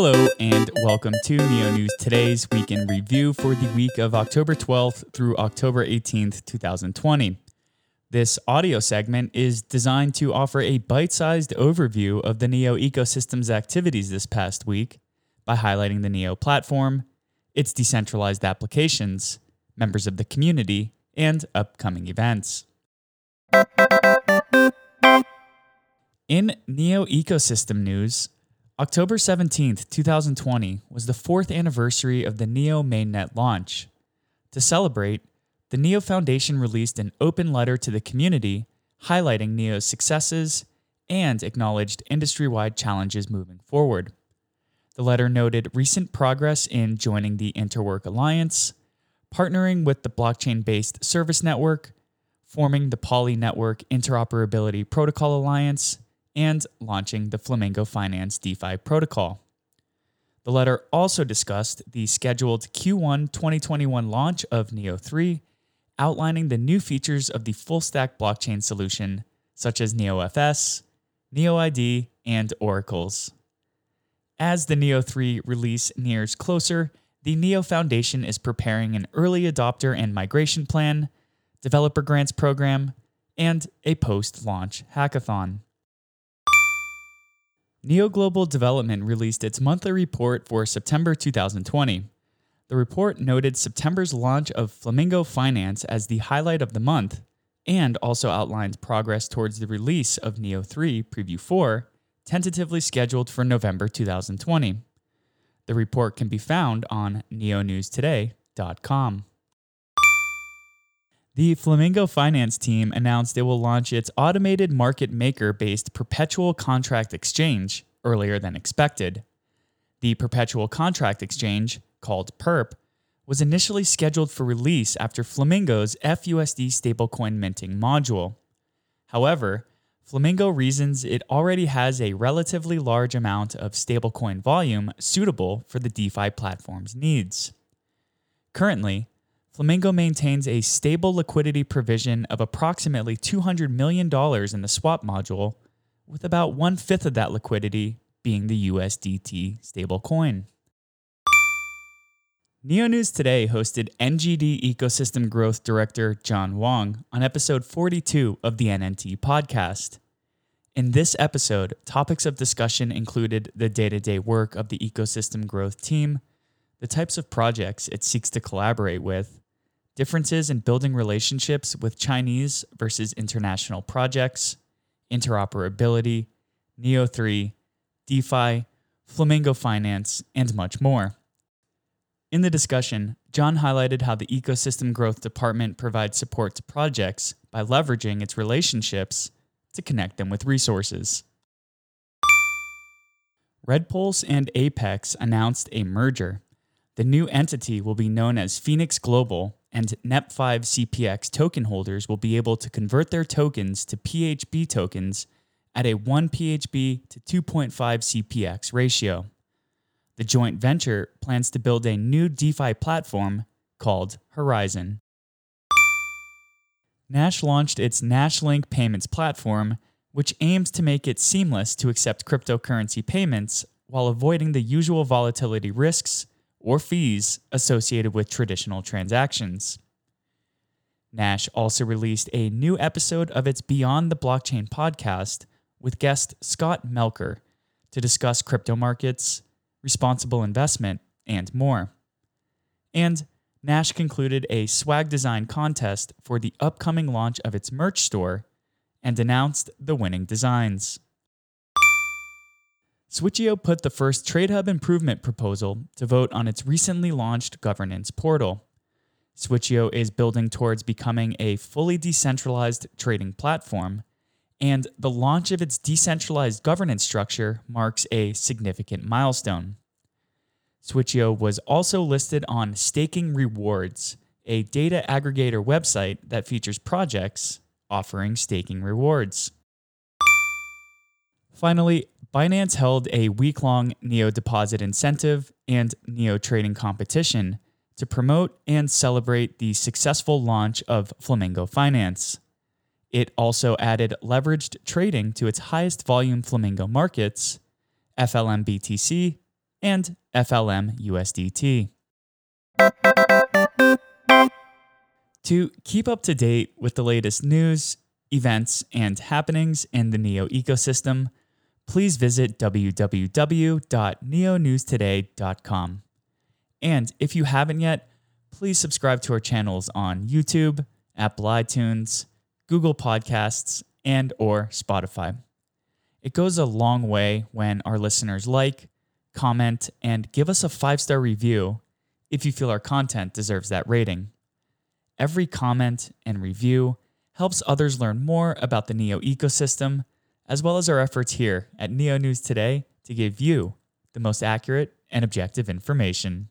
Hello and welcome to Neo News Today's Week in Review for the week of October 12th through October 18th, 2020. This audio segment is designed to offer a bite sized overview of the Neo ecosystem's activities this past week by highlighting the Neo platform, its decentralized applications, members of the community, and upcoming events. In Neo ecosystem news, October 17th, 2020 was the fourth anniversary of the Neo mainnet launch. To celebrate, the Neo Foundation released an open letter to the community highlighting Neo's successes and acknowledged industry wide challenges moving forward. The letter noted recent progress in joining the Interwork Alliance, partnering with the blockchain based service network, forming the Poly Network Interoperability Protocol Alliance, and launching the Flamingo Finance DeFi protocol. The letter also discussed the scheduled Q1 2021 launch of Neo 3, outlining the new features of the full stack blockchain solution, such as NeoFS, NeoID, and Oracles. As the Neo 3 release nears closer, the Neo Foundation is preparing an early adopter and migration plan, developer grants program, and a post launch hackathon. Neo Global Development released its monthly report for September 2020. The report noted September's launch of Flamingo Finance as the highlight of the month and also outlined progress towards the release of Neo 3 Preview 4, tentatively scheduled for November 2020. The report can be found on neonewstoday.com. The Flamingo Finance team announced it will launch its automated market maker based perpetual contract exchange earlier than expected. The perpetual contract exchange, called PERP, was initially scheduled for release after Flamingo's FUSD stablecoin minting module. However, Flamingo reasons it already has a relatively large amount of stablecoin volume suitable for the DeFi platform's needs. Currently, Flamingo maintains a stable liquidity provision of approximately $200 million in the swap module, with about one fifth of that liquidity being the USDT stablecoin. Neo News Today hosted NGD Ecosystem Growth Director John Wong on episode 42 of the NNT podcast. In this episode, topics of discussion included the day to day work of the ecosystem growth team, the types of projects it seeks to collaborate with, differences in building relationships with Chinese versus international projects, interoperability, Neo3, DeFi, Flamingo Finance, and much more. In the discussion, John highlighted how the Ecosystem Growth Department provides support to projects by leveraging its relationships to connect them with resources. RedPulse and Apex announced a merger. The new entity will be known as Phoenix Global and NEP5 CPX token holders will be able to convert their tokens to PHB tokens at a 1 PHB to 2.5 CPX ratio. The joint venture plans to build a new DeFi platform called Horizon. Nash launched its NashLink payments platform, which aims to make it seamless to accept cryptocurrency payments while avoiding the usual volatility risks or fees associated with traditional transactions. Nash also released a new episode of its Beyond the Blockchain podcast with guest Scott Melker to discuss crypto markets, responsible investment, and more. And Nash concluded a swag design contest for the upcoming launch of its merch store and announced the winning designs. Switcheo put the first TradeHub improvement proposal to vote on its recently launched governance portal. Switcheo is building towards becoming a fully decentralized trading platform, and the launch of its decentralized governance structure marks a significant milestone. Switcheo was also listed on Staking Rewards, a data aggregator website that features projects offering staking rewards. Finally, Binance held a week long Neo deposit incentive and Neo trading competition to promote and celebrate the successful launch of Flamingo Finance. It also added leveraged trading to its highest volume Flamingo markets, FLM BTC, and FLM USDT. To keep up to date with the latest news, events, and happenings in the NEO ecosystem, please visit www.neonewstoday.com. And if you haven't yet, please subscribe to our channels on YouTube, Apple iTunes, Google Podcasts, and or Spotify. It goes a long way when our listeners like, comment, and give us a five-star review if you feel our content deserves that rating. Every comment and review helps others learn more about the NEO ecosystem, as well as our efforts here at NEO News Today to give you the most accurate and objective information.